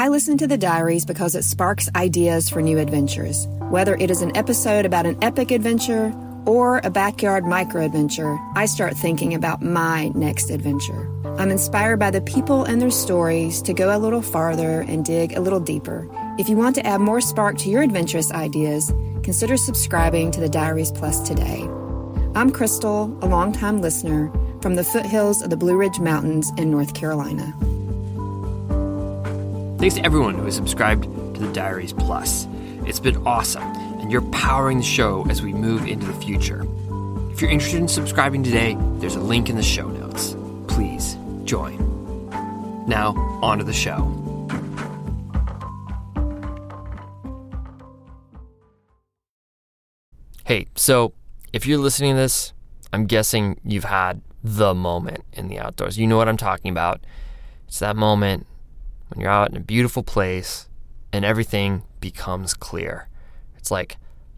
I listen to the diaries because it sparks ideas for new adventures. Whether it is an episode about an epic adventure or a backyard micro adventure, I start thinking about my next adventure. I'm inspired by the people and their stories to go a little farther and dig a little deeper. If you want to add more spark to your adventurous ideas, consider subscribing to the Diaries Plus today. I'm Crystal, a longtime listener from the foothills of the Blue Ridge Mountains in North Carolina. Thanks to everyone who has subscribed to the Diaries Plus. It's been awesome, and you're powering the show as we move into the future. If you're interested in subscribing today, there's a link in the show notes. Please join. Now, on to the show. Hey, so if you're listening to this, I'm guessing you've had the moment in the outdoors. You know what I'm talking about. It's that moment when you're out in a beautiful place and everything becomes clear. It's like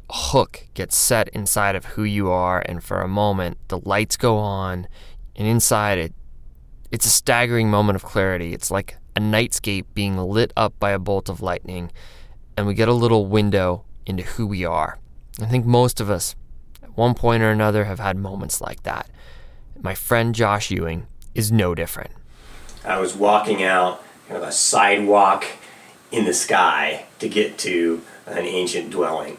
a hook gets set inside of who you are, and for a moment, the lights go on, and inside it, it's a staggering moment of clarity. It's like a nightscape being lit up by a bolt of lightning, and we get a little window into who we are. I think most of us, at one point or another, have had moments like that. My friend Josh Ewing is no different. I was walking out kind of a sidewalk in the sky to get to an ancient dwelling.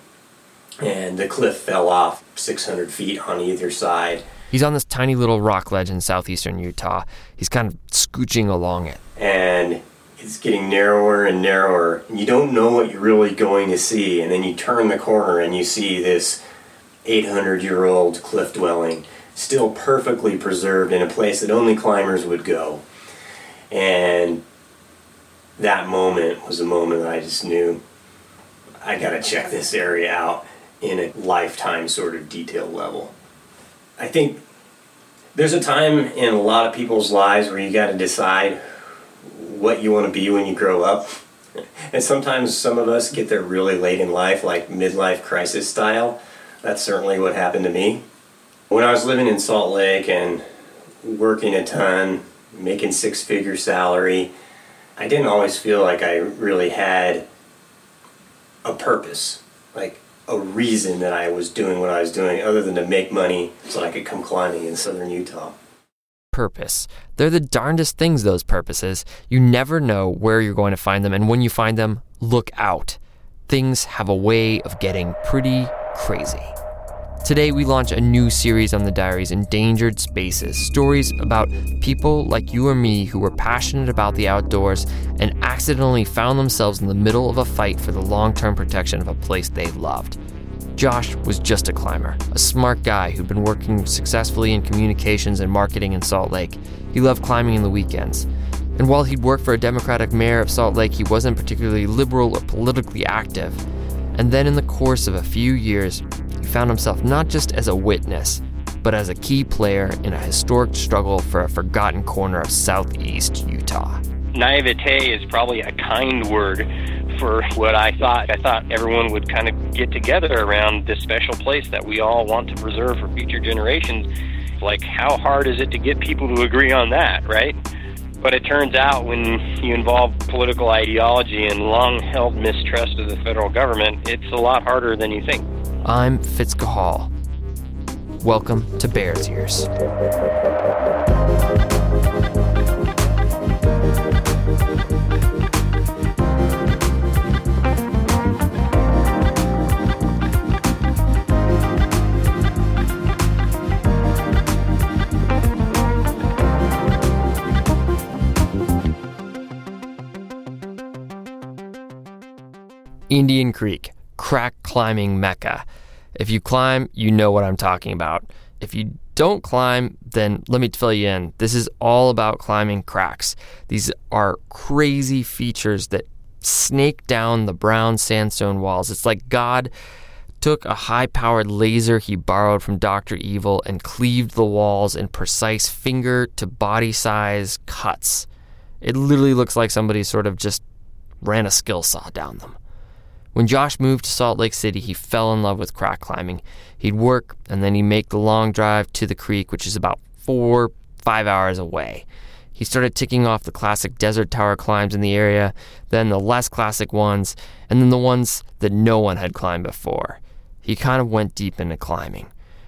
And the cliff fell off 600 feet on either side. He's on this tiny little rock ledge in southeastern Utah. He's kind of scooching along it. And it's getting narrower and narrower. And you don't know what you're really going to see. And then you turn the corner and you see this 800 year old cliff dwelling, still perfectly preserved in a place that only climbers would go. And that moment was a moment that I just knew I got to check this area out in a lifetime sort of detail level. I think there's a time in a lot of people's lives where you got to decide what you want to be when you grow up. And sometimes some of us get there really late in life, like midlife crisis style. That's certainly what happened to me. When I was living in Salt Lake and working a ton, making six figure salary, I didn't always feel like I really had a purpose, like a reason that I was doing what I was doing, other than to make money so I could come climbing in southern Utah. Purpose. They're the darndest things, those purposes. You never know where you're going to find them, and when you find them, look out. Things have a way of getting pretty crazy. Today, we launch a new series on the diaries, Endangered Spaces stories about people like you or me who were passionate about the outdoors and accidentally found themselves in the middle of a fight for the long term protection of a place they loved. Josh was just a climber, a smart guy who'd been working successfully in communications and marketing in Salt Lake. He loved climbing in the weekends. And while he'd worked for a Democratic mayor of Salt Lake, he wasn't particularly liberal or politically active. And then, in the course of a few years, found himself not just as a witness, but as a key player in a historic struggle for a forgotten corner of southeast Utah. Naivete is probably a kind word for what I thought. I thought everyone would kind of get together around this special place that we all want to preserve for future generations. Like, how hard is it to get people to agree on that, right? But it turns out when you involve political ideology and long held mistrust of the federal government, it's a lot harder than you think. I'm Fitz Cahall. Welcome to Bears Ears. Indian Creek, crack climbing mecca. If you climb, you know what I'm talking about. If you don't climb, then let me fill you in. This is all about climbing cracks. These are crazy features that snake down the brown sandstone walls. It's like God took a high powered laser he borrowed from Dr. Evil and cleaved the walls in precise finger to body size cuts. It literally looks like somebody sort of just ran a skill saw down them. When Josh moved to Salt Lake City, he fell in love with crack climbing. He'd work and then he'd make the long drive to the creek, which is about four, five hours away. He started ticking off the classic desert tower climbs in the area, then the less classic ones, and then the ones that no one had climbed before. He kind of went deep into climbing.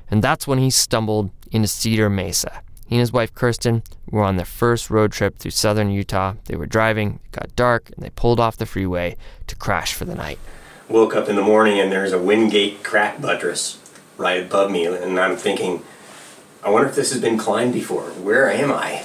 And that's when he stumbled into Cedar Mesa. He and his wife Kirsten were on their first road trip through southern Utah. They were driving, it got dark, and they pulled off the freeway to crash for the night. Woke up in the morning and there's a Wingate crack buttress right above me, and I'm thinking, I wonder if this has been climbed before. Where am I?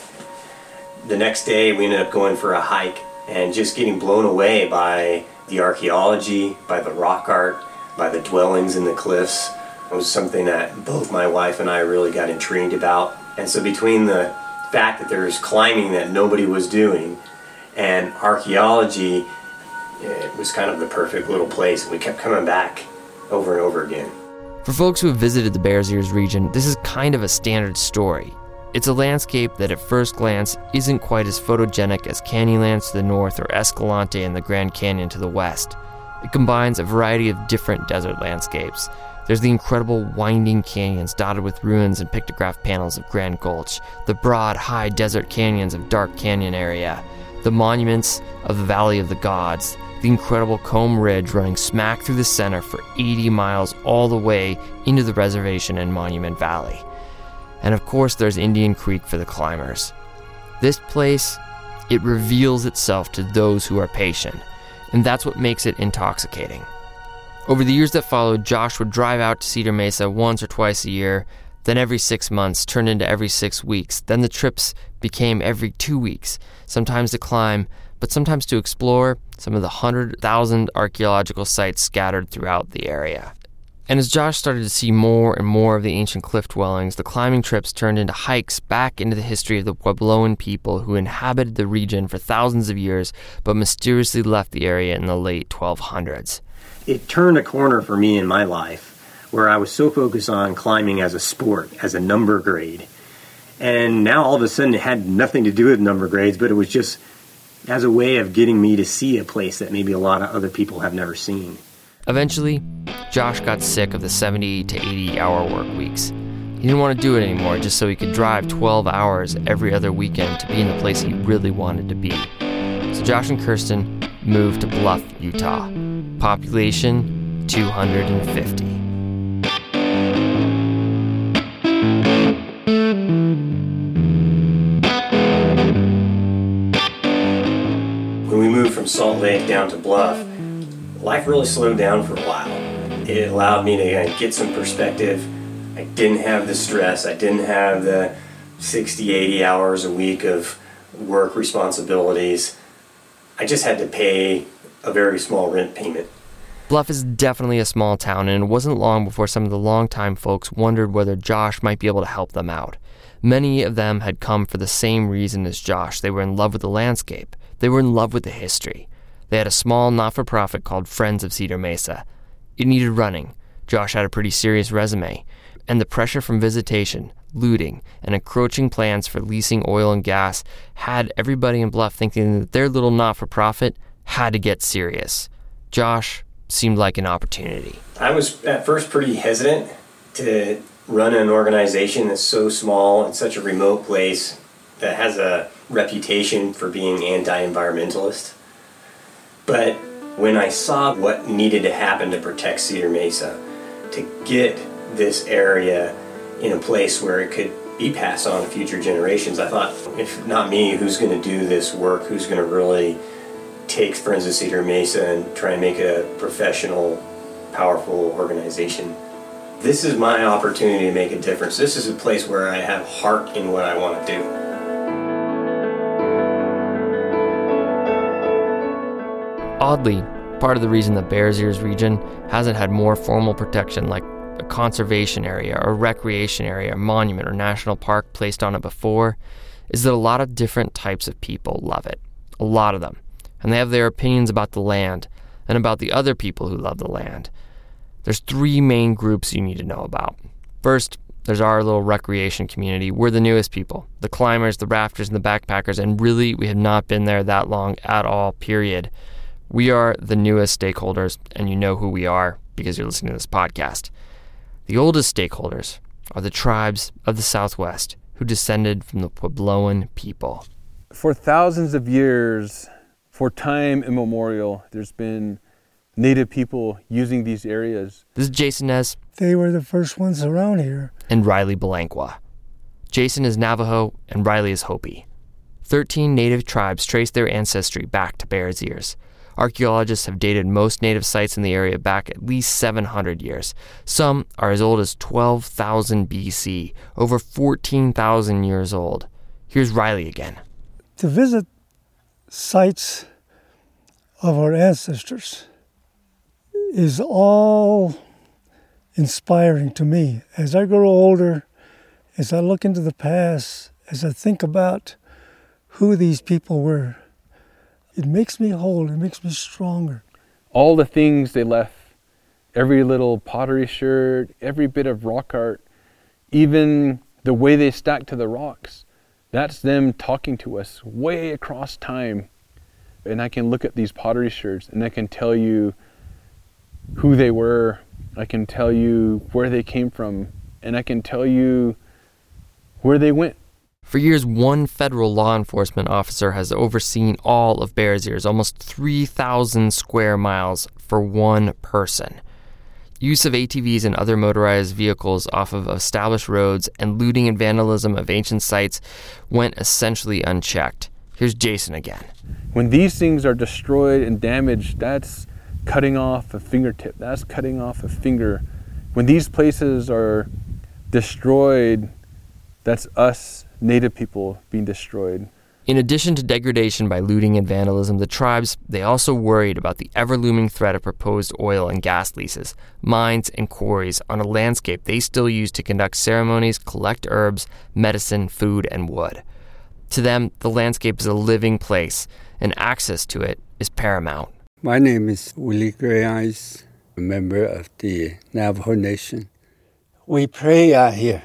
The next day, we ended up going for a hike and just getting blown away by the archaeology, by the rock art, by the dwellings in the cliffs. It was something that both my wife and I really got intrigued about. And so, between the fact that there was climbing that nobody was doing and archaeology, it was kind of the perfect little place. And we kept coming back over and over again. For folks who have visited the Bears Ears region, this is kind of a standard story. It's a landscape that at first glance isn't quite as photogenic as Canyonlands to the north or Escalante and the Grand Canyon to the west. It combines a variety of different desert landscapes. There's the incredible winding canyons dotted with ruins and pictograph panels of Grand Gulch, the broad, high desert canyons of Dark Canyon area, the monuments of the Valley of the Gods, the incredible Comb Ridge running smack through the center for 80 miles all the way into the reservation and Monument Valley. And of course, there's Indian Creek for the climbers. This place, it reveals itself to those who are patient, and that's what makes it intoxicating. Over the years that followed, Josh would drive out to Cedar Mesa once or twice a year, then every six months, turned into every six weeks. Then the trips became every two weeks, sometimes to climb, but sometimes to explore some of the 100,000 archaeological sites scattered throughout the area. And as Josh started to see more and more of the ancient cliff dwellings, the climbing trips turned into hikes back into the history of the Puebloan people who inhabited the region for thousands of years but mysteriously left the area in the late 1200s. It turned a corner for me in my life where I was so focused on climbing as a sport, as a number grade. And now all of a sudden it had nothing to do with number grades, but it was just as a way of getting me to see a place that maybe a lot of other people have never seen. Eventually, Josh got sick of the 70 to 80 hour work weeks. He didn't want to do it anymore just so he could drive 12 hours every other weekend to be in the place he really wanted to be. So Josh and Kirsten moved to Bluff, Utah. Population 250. When we moved from Salt Lake down to Bluff, life really slowed down for a while. It allowed me to uh, get some perspective. I didn't have the stress. I didn't have the 60, 80 hours a week of work responsibilities. I just had to pay a very small rent payment. Bluff is definitely a small town, and it wasn't long before some of the longtime folks wondered whether Josh might be able to help them out. Many of them had come for the same reason as Josh. They were in love with the landscape, they were in love with the history. They had a small not for profit called Friends of Cedar Mesa. It needed running. Josh had a pretty serious resume. And the pressure from visitation, looting, and encroaching plans for leasing oil and gas had everybody in Bluff thinking that their little not for profit had to get serious. Josh seemed like an opportunity. I was at first pretty hesitant to run an organization that's so small in such a remote place that has a reputation for being anti environmentalist. But when I saw what needed to happen to protect Cedar Mesa, to get this area in a place where it could be passed on to future generations, I thought, if not me, who's going to do this work? Who's going to really take Friends of Cedar Mesa and try and make a professional, powerful organization? This is my opportunity to make a difference. This is a place where I have heart in what I want to do. Oddly, part of the reason the Bears Ears region hasn't had more formal protection like a conservation area or recreation area, or monument, or national park placed on it before is that a lot of different types of people love it. A lot of them. And they have their opinions about the land and about the other people who love the land. There's three main groups you need to know about. First, there's our little recreation community. We're the newest people the climbers, the rafters, and the backpackers, and really, we have not been there that long at all, period. We are the newest stakeholders, and you know who we are because you're listening to this podcast. The oldest stakeholders are the tribes of the Southwest who descended from the Puebloan people. For thousands of years, for time immemorial, there's been native people using these areas. This is Jason Nez. They were the first ones around here. And Riley Balenquah. Jason is Navajo and Riley is Hopi. Thirteen native tribes trace their ancestry back to Bears Ears. Archaeologists have dated most native sites in the area back at least 700 years. Some are as old as 12,000 BC, over 14,000 years old. Here's Riley again. To visit sites of our ancestors is all inspiring to me. As I grow older, as I look into the past, as I think about who these people were, it makes me whole, it makes me stronger. All the things they left, every little pottery sherd, every bit of rock art, even the way they stack to the rocks, that's them talking to us way across time. And I can look at these pottery sherds and I can tell you who they were. I can tell you where they came from. And I can tell you where they went. For years, one federal law enforcement officer has overseen all of Bears Ears, almost 3,000 square miles for one person. Use of ATVs and other motorized vehicles off of established roads and looting and vandalism of ancient sites went essentially unchecked. Here's Jason again. When these things are destroyed and damaged, that's cutting off a fingertip, that's cutting off a finger. When these places are destroyed, that's us native people being destroyed. In addition to degradation by looting and vandalism, the tribes they also worried about the ever-looming threat of proposed oil and gas leases, mines and quarries on a landscape they still use to conduct ceremonies, collect herbs, medicine, food, and wood. To them, the landscape is a living place, and access to it is paramount. My name is Willie Gray Eyes, a member of the Navajo Nation. We pray out here.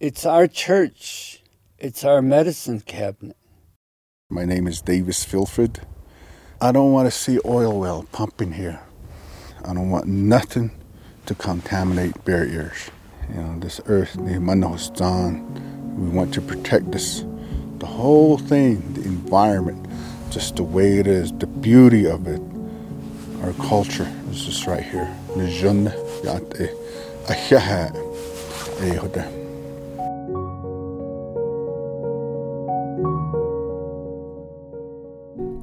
It's our church. It's our medicine cabinet. My name is Davis Filford. I don't want to see oil well pumping here. I don't want nothing to contaminate Bear Ears. You know, this earth, the Manahostan, we want to protect this, the whole thing, the environment, just the way it is, the beauty of it. Our culture is just right here.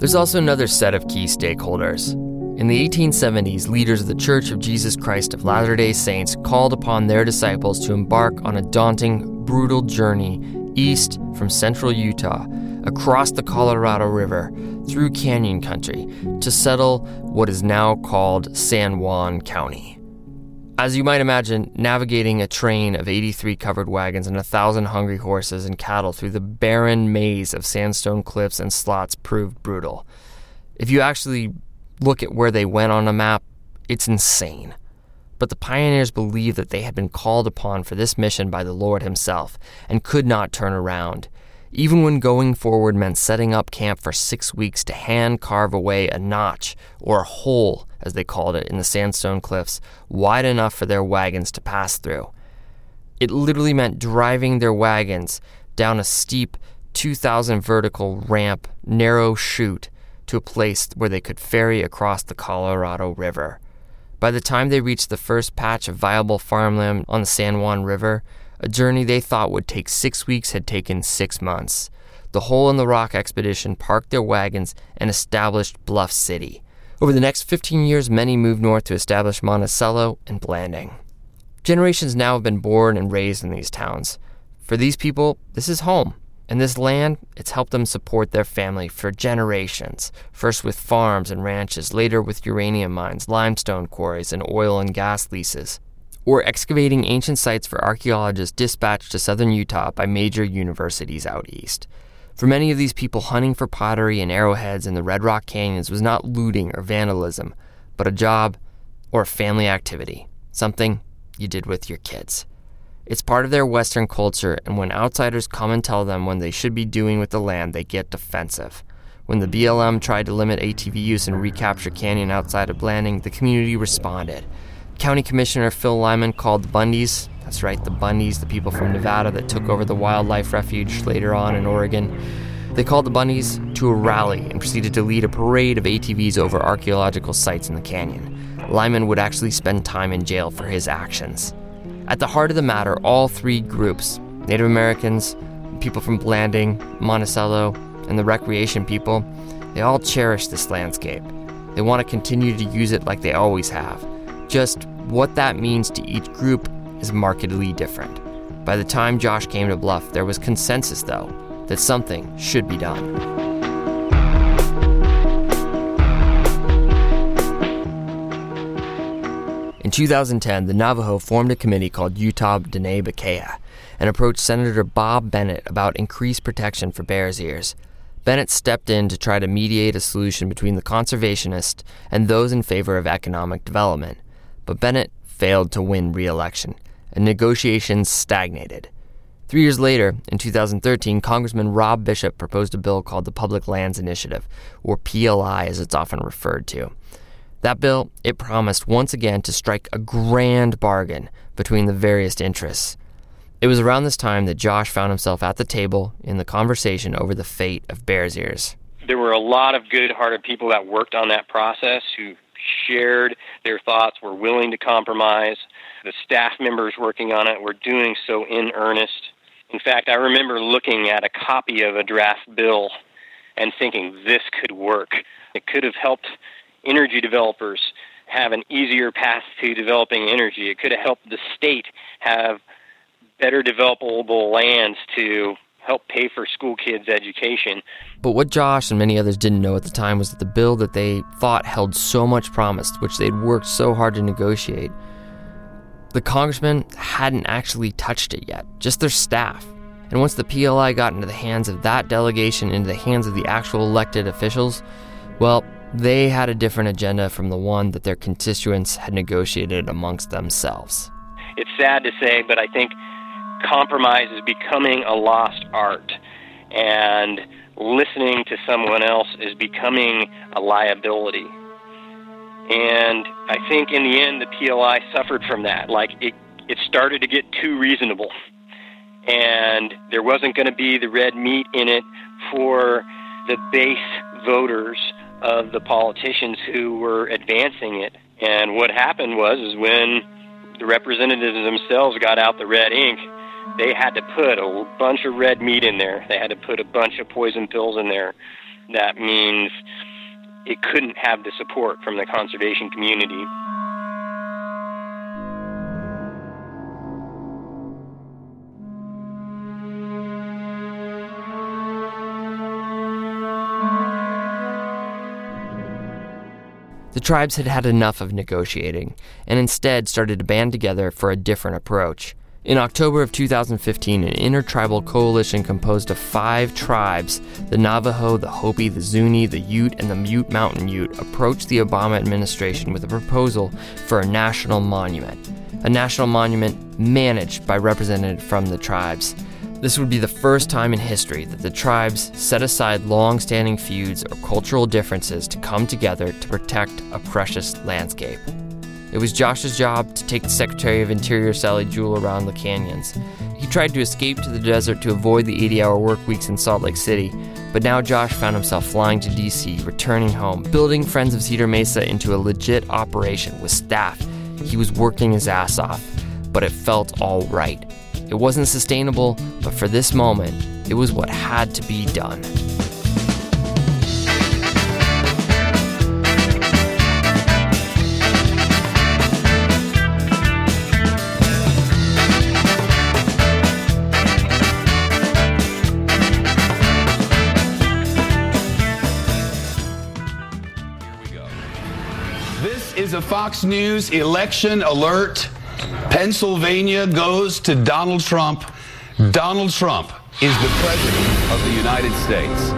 There's also another set of key stakeholders. In the 1870s, leaders of the Church of Jesus Christ of Latter day Saints called upon their disciples to embark on a daunting, brutal journey east from central Utah, across the Colorado River, through canyon country, to settle what is now called San Juan County. As you might imagine, navigating a train of 83 covered wagons and a thousand hungry horses and cattle through the barren maze of sandstone cliffs and slots proved brutal. If you actually look at where they went on a map, it's insane. But the pioneers believed that they had been called upon for this mission by the Lord Himself and could not turn around even when going forward meant setting up camp for six weeks to hand carve away a notch, or a hole, as they called it, in the sandstone cliffs, wide enough for their wagons to pass through. It literally meant driving their wagons down a steep, 2,000 vertical ramp, narrow chute to a place where they could ferry across the Colorado River. By the time they reached the first patch of viable farmland on the San Juan River, a journey they thought would take six weeks had taken six months. The Hole in the Rock expedition parked their wagons and established Bluff City. Over the next 15 years, many moved north to establish Monticello and Blanding. Generations now have been born and raised in these towns. For these people, this is home. And this land, it's helped them support their family for generations, first with farms and ranches, later with uranium mines, limestone quarries, and oil and gas leases or excavating ancient sites for archaeologists dispatched to southern Utah by major universities out east. For many of these people, hunting for pottery and arrowheads in the Red Rock Canyons was not looting or vandalism, but a job or a family activity, something you did with your kids. It's part of their Western culture, and when outsiders come and tell them when they should be doing with the land, they get defensive. When the BLM tried to limit ATV use and recapture canyon outside of Blanding, the community responded. County Commissioner Phil Lyman called the Bundys, that's right, the Bundys, the people from Nevada that took over the wildlife refuge later on in Oregon, They called the Bundys to a rally and proceeded to lead a parade of ATVs over archaeological sites in the canyon. Lyman would actually spend time in jail for his actions. At the heart of the matter, all three groups Native Americans, people from Blanding, Monticello, and the recreation people they all cherish this landscape. They want to continue to use it like they always have. Just what that means to each group is markedly different. By the time Josh came to Bluff, there was consensus, though, that something should be done. In 2010, the Navajo formed a committee called Utah Diné Bikéyah and approached Senator Bob Bennett about increased protection for bears' ears. Bennett stepped in to try to mediate a solution between the conservationists and those in favor of economic development, but Bennett failed to win re election, and negotiations stagnated. Three years later, in 2013, Congressman Rob Bishop proposed a bill called the Public Lands Initiative, or PLI as it's often referred to. That bill, it promised once again to strike a grand bargain between the various interests. It was around this time that Josh found himself at the table in the conversation over the fate of Bears Ears. There were a lot of good hearted people that worked on that process who shared their thoughts, were willing to compromise. The staff members working on it were doing so in earnest. In fact, I remember looking at a copy of a draft bill and thinking this could work. It could have helped energy developers have an easier path to developing energy. It could have helped the state have better developable lands to help pay for school kids' education. But what Josh and many others didn't know at the time was that the bill that they thought held so much promise, which they'd worked so hard to negotiate, the congressman hadn't actually touched it yet, just their staff. And once the PLI got into the hands of that delegation, into the hands of the actual elected officials, well, they had a different agenda from the one that their constituents had negotiated amongst themselves. It's sad to say, but I think compromise is becoming a lost art, and listening to someone else is becoming a liability. And I think in the end, the PLI suffered from that. Like it, it started to get too reasonable, and there wasn't going to be the red meat in it for the base voters of the politicians who were advancing it. And what happened was, is when the representatives themselves got out the red ink, they had to put a bunch of red meat in there. They had to put a bunch of poison pills in there. That means it couldn't have the support from the conservation community. The tribes had had enough of negotiating and instead started to band together for a different approach. In October of 2015, an intertribal coalition composed of five tribes the Navajo, the Hopi, the Zuni, the Ute, and the Ute Mountain Ute approached the Obama administration with a proposal for a national monument. A national monument managed by representatives from the tribes. This would be the first time in history that the tribes set aside long standing feuds or cultural differences to come together to protect a precious landscape. It was Josh's job to take the Secretary of Interior Sally Jewell around the canyons. He tried to escape to the desert to avoid the 80 hour work weeks in Salt Lake City, but now Josh found himself flying to DC, returning home, building Friends of Cedar Mesa into a legit operation with staff. He was working his ass off, but it felt all right. It wasn't sustainable, but for this moment, it was what had to be done. Fox News election alert. Pennsylvania goes to Donald Trump. Donald Trump is the President of the United States.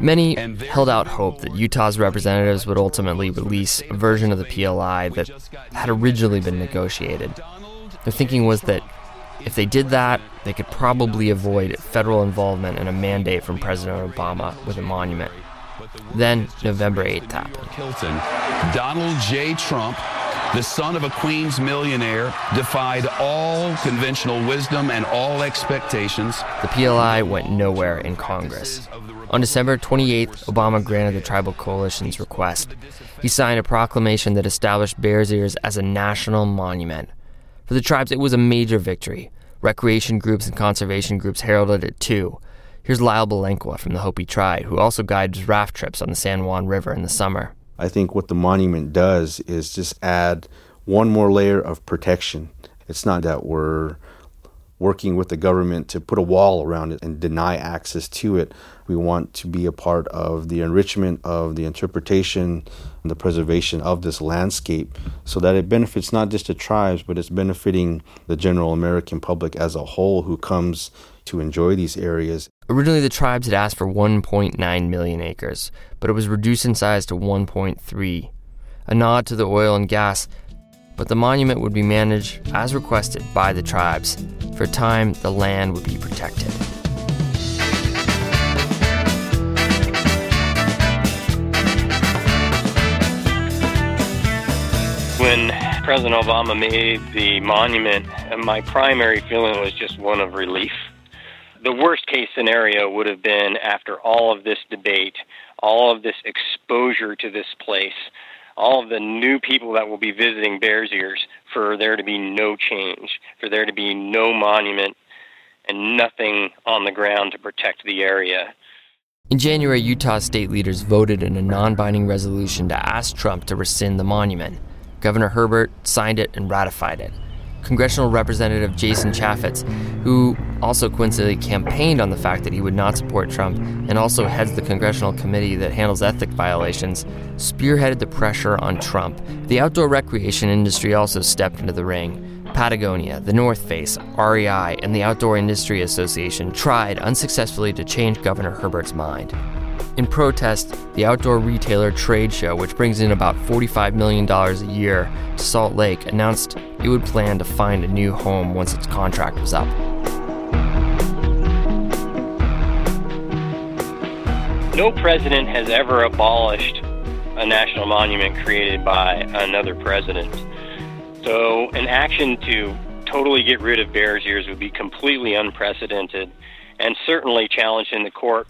Many held out hope that Utah's representatives would ultimately release a version of the PLI that had originally been negotiated. Their thinking was that if they did that, they could probably avoid federal involvement and a mandate from President Obama with a monument. Then November 8th happened. Hilton, Donald J. Trump the son of a Queens millionaire, defied all conventional wisdom and all expectations. The PLI went nowhere in Congress. On December 28th, Obama granted the Tribal Coalition's request. He signed a proclamation that established Bears Ears as a national monument. For the tribes, it was a major victory. Recreation groups and conservation groups heralded it too. Here's Lyle Balenquah from the Hopi Tribe, who also guides raft trips on the San Juan River in the summer. I think what the monument does is just add one more layer of protection. It's not that we're working with the government to put a wall around it and deny access to it. We want to be a part of the enrichment of the interpretation and the preservation of this landscape so that it benefits not just the tribes, but it's benefiting the general American public as a whole who comes to enjoy these areas. Originally, the tribes had asked for 1.9 million acres, but it was reduced in size to 1.3, a nod to the oil and gas. But the monument would be managed as requested by the tribes. For a time, the land would be protected. When President Obama made the monument, my primary feeling was just one of relief the worst case scenario would have been after all of this debate, all of this exposure to this place, all of the new people that will be visiting Bears Ears, for there to be no change, for there to be no monument and nothing on the ground to protect the area. In January, Utah state leaders voted in a non binding resolution to ask Trump to rescind the monument. Governor Herbert signed it and ratified it. Congressional Representative Jason Chaffetz, who also coincidentally campaigned on the fact that he would not support Trump and also heads the congressional committee that handles ethic violations, spearheaded the pressure on Trump. The outdoor recreation industry also stepped into the ring. Patagonia, the North Face, REI, and the Outdoor Industry Association tried unsuccessfully to change Governor Herbert's mind. In protest, the outdoor retailer trade show, which brings in about $45 million a year to Salt Lake, announced it would plan to find a new home once its contract was up. No president has ever abolished a national monument created by another president. So, an action to totally get rid of Bears Ears would be completely unprecedented and certainly challenged in the court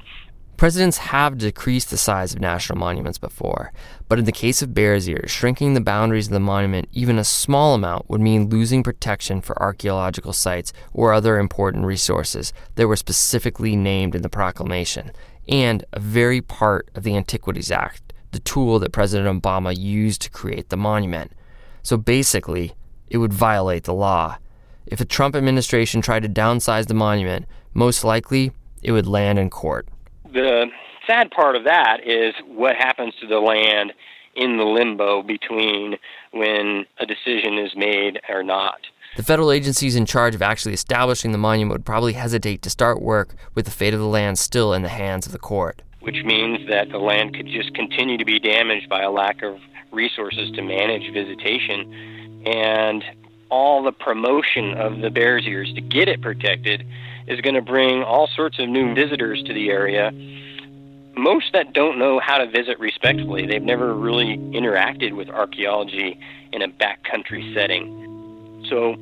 Presidents have decreased the size of national monuments before, but in the case of Bears Ears, shrinking the boundaries of the monument even a small amount would mean losing protection for archaeological sites or other important resources that were specifically named in the proclamation, and a very part of the Antiquities Act, the tool that President Obama used to create the monument. So basically, it would violate the law. If the Trump administration tried to downsize the monument, most likely it would land in court the sad part of that is what happens to the land in the limbo between when a decision is made or not. The federal agencies in charge of actually establishing the monument would probably hesitate to start work with the fate of the land still in the hands of the court. Which means that the land could just continue to be damaged by a lack of resources to manage visitation. And all the promotion of the Bears Ears to get it protected is going to bring all sorts of new visitors to the area. Most that don't know how to visit respectfully. They've never really interacted with archaeology in a backcountry setting. So,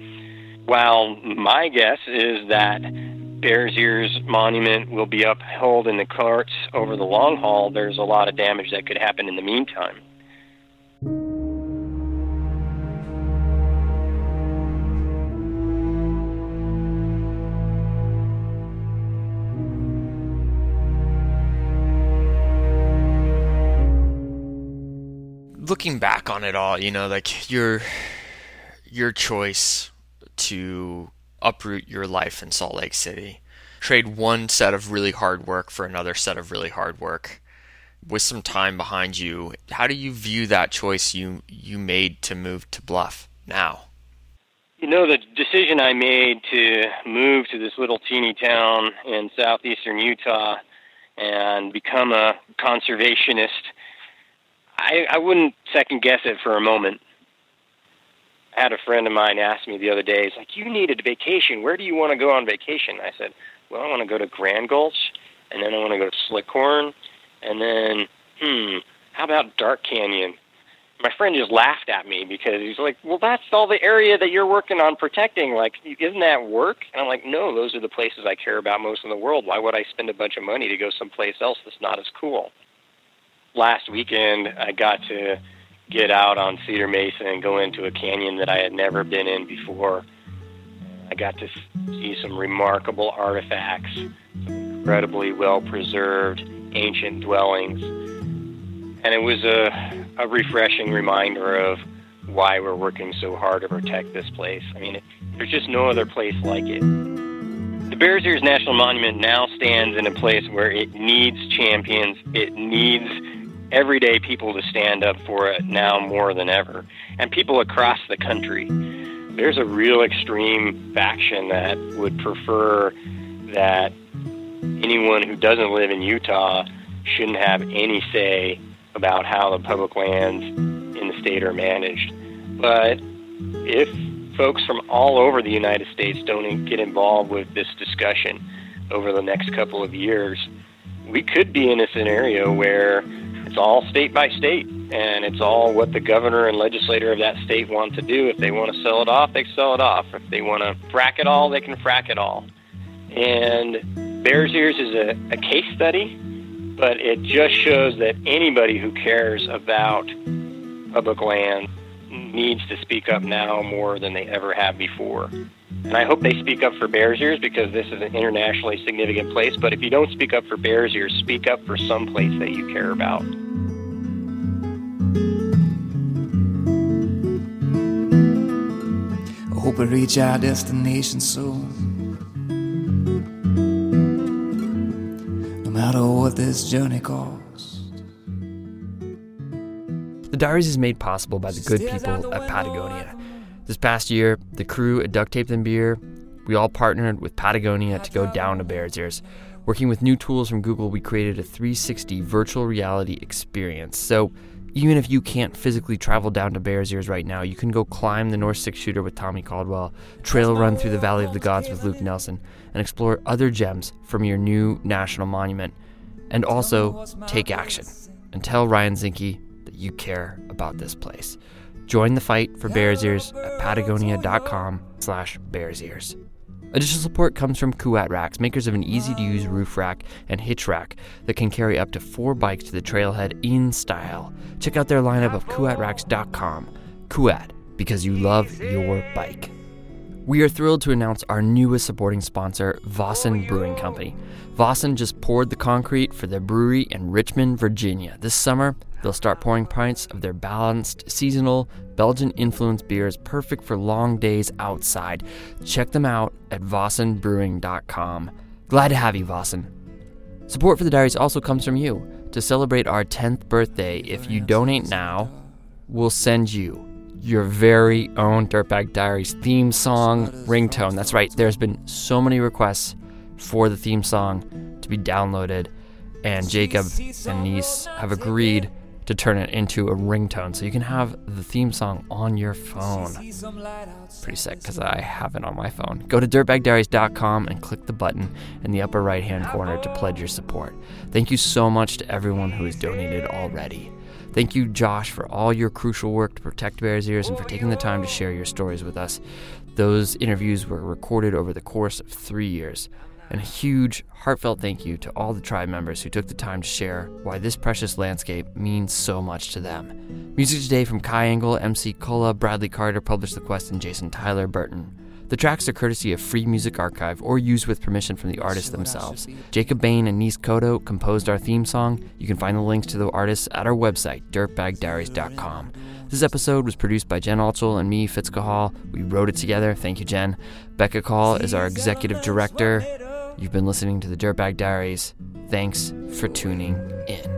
while my guess is that Bears Ears Monument will be upheld in the courts over the long haul, there's a lot of damage that could happen in the meantime. Looking back on it all, you know, like your your choice to uproot your life in Salt Lake City, trade one set of really hard work for another set of really hard work with some time behind you. How do you view that choice you you made to move to Bluff now? You know, the decision I made to move to this little teeny town in southeastern Utah and become a conservationist I, I wouldn't second guess it for a moment. I had a friend of mine ask me the other day, he's like, You needed a vacation. Where do you want to go on vacation? I said, Well, I want to go to Grand Gulch, and then I want to go to Slickhorn, and then, hmm, how about Dark Canyon? my friend just laughed at me because he's like, "Well, that's all the area that you're working on protecting. Like, isn't that work?" And I'm like, "No, those are the places I care about most in the world. Why would I spend a bunch of money to go someplace else that's not as cool?" Last weekend, I got to get out on Cedar Mesa and go into a canyon that I had never been in before. I got to see some remarkable artifacts, some incredibly well preserved ancient dwellings. And it was a, a refreshing reminder of why we're working so hard to protect this place. I mean, it, there's just no other place like it. The Bears Ears National Monument now stands in a place where it needs champions. It needs everyday people to stand up for it now more than ever, and people across the country. There's a real extreme faction that would prefer that anyone who doesn't live in Utah shouldn't have any say about how the public lands in the state are managed. But if folks from all over the United States don't get involved with this discussion over the next couple of years, we could be in a scenario where it's all state by state and it's all what the governor and legislator of that state want to do. If they want to sell it off, they sell it off. If they want to frack it all, they can frack it all. And Bears Ears is a, a case study but it just shows that anybody who cares about public land needs to speak up now more than they ever have before. And I hope they speak up for Bears Ears because this is an internationally significant place. But if you don't speak up for Bears Ears, speak up for some place that you care about. I hope we reach our destination soon. No matter what this journey costs. The Diaries is made possible by the good people at Patagonia. This past year, the crew at Duct Tape and Beer, we all partnered with Patagonia to go down to Bears Ears. Working with new tools from Google, we created a 360 virtual reality experience. So even if you can't physically travel down to Bears Ears right now, you can go climb the North Six Shooter with Tommy Caldwell, trail run through the Valley of the Gods with Luke Nelson, and explore other gems from your new national monument. And also take action and tell Ryan Zinke that you care about this place. Join the fight for Bears Ears at patagonia.com slash bears ears. Additional support comes from Kuat Racks, makers of an easy to use roof rack and hitch rack that can carry up to four bikes to the trailhead in style. Check out their lineup of KuatRacks.com. Kuat, because you love your bike. We are thrilled to announce our newest supporting sponsor, Väsen Brewing Company. Väsen just poured the concrete for their brewery in Richmond, Virginia. This summer, they'll start pouring pints of their balanced, seasonal, Belgian influenced beers perfect for long days outside. Check them out at VasenBrewing.com. Glad to have you, Väsen. Support for the diaries also comes from you. To celebrate our 10th birthday, if you donate now, we'll send you your very own Dirtbag Diaries theme song ringtone. That's right, there's been so many requests for the theme song to be downloaded, and Jacob and Niece have agreed to turn it into a ringtone so you can have the theme song on your phone. Pretty sick because I have it on my phone. Go to dirtbagdiaries.com and click the button in the upper right hand corner to pledge your support. Thank you so much to everyone who has donated already. Thank you, Josh, for all your crucial work to protect Bears Ears and for taking the time to share your stories with us. Those interviews were recorded over the course of three years. And a huge, heartfelt thank you to all the tribe members who took the time to share why this precious landscape means so much to them. Music today from Kai Engel, MC Kola, Bradley Carter, Publish the Quest, and Jason Tyler Burton. The tracks are courtesy of Free Music Archive or used with permission from the artists themselves. Jacob Bain and Nice Kodo composed our theme song. You can find the links to the artists at our website, dirtbagdiaries.com. This episode was produced by Jen Altschul and me, Fitz Cahall. We wrote it together. Thank you, Jen. Becca Cahall is our executive director. You've been listening to the Dirtbag Diaries. Thanks for tuning in.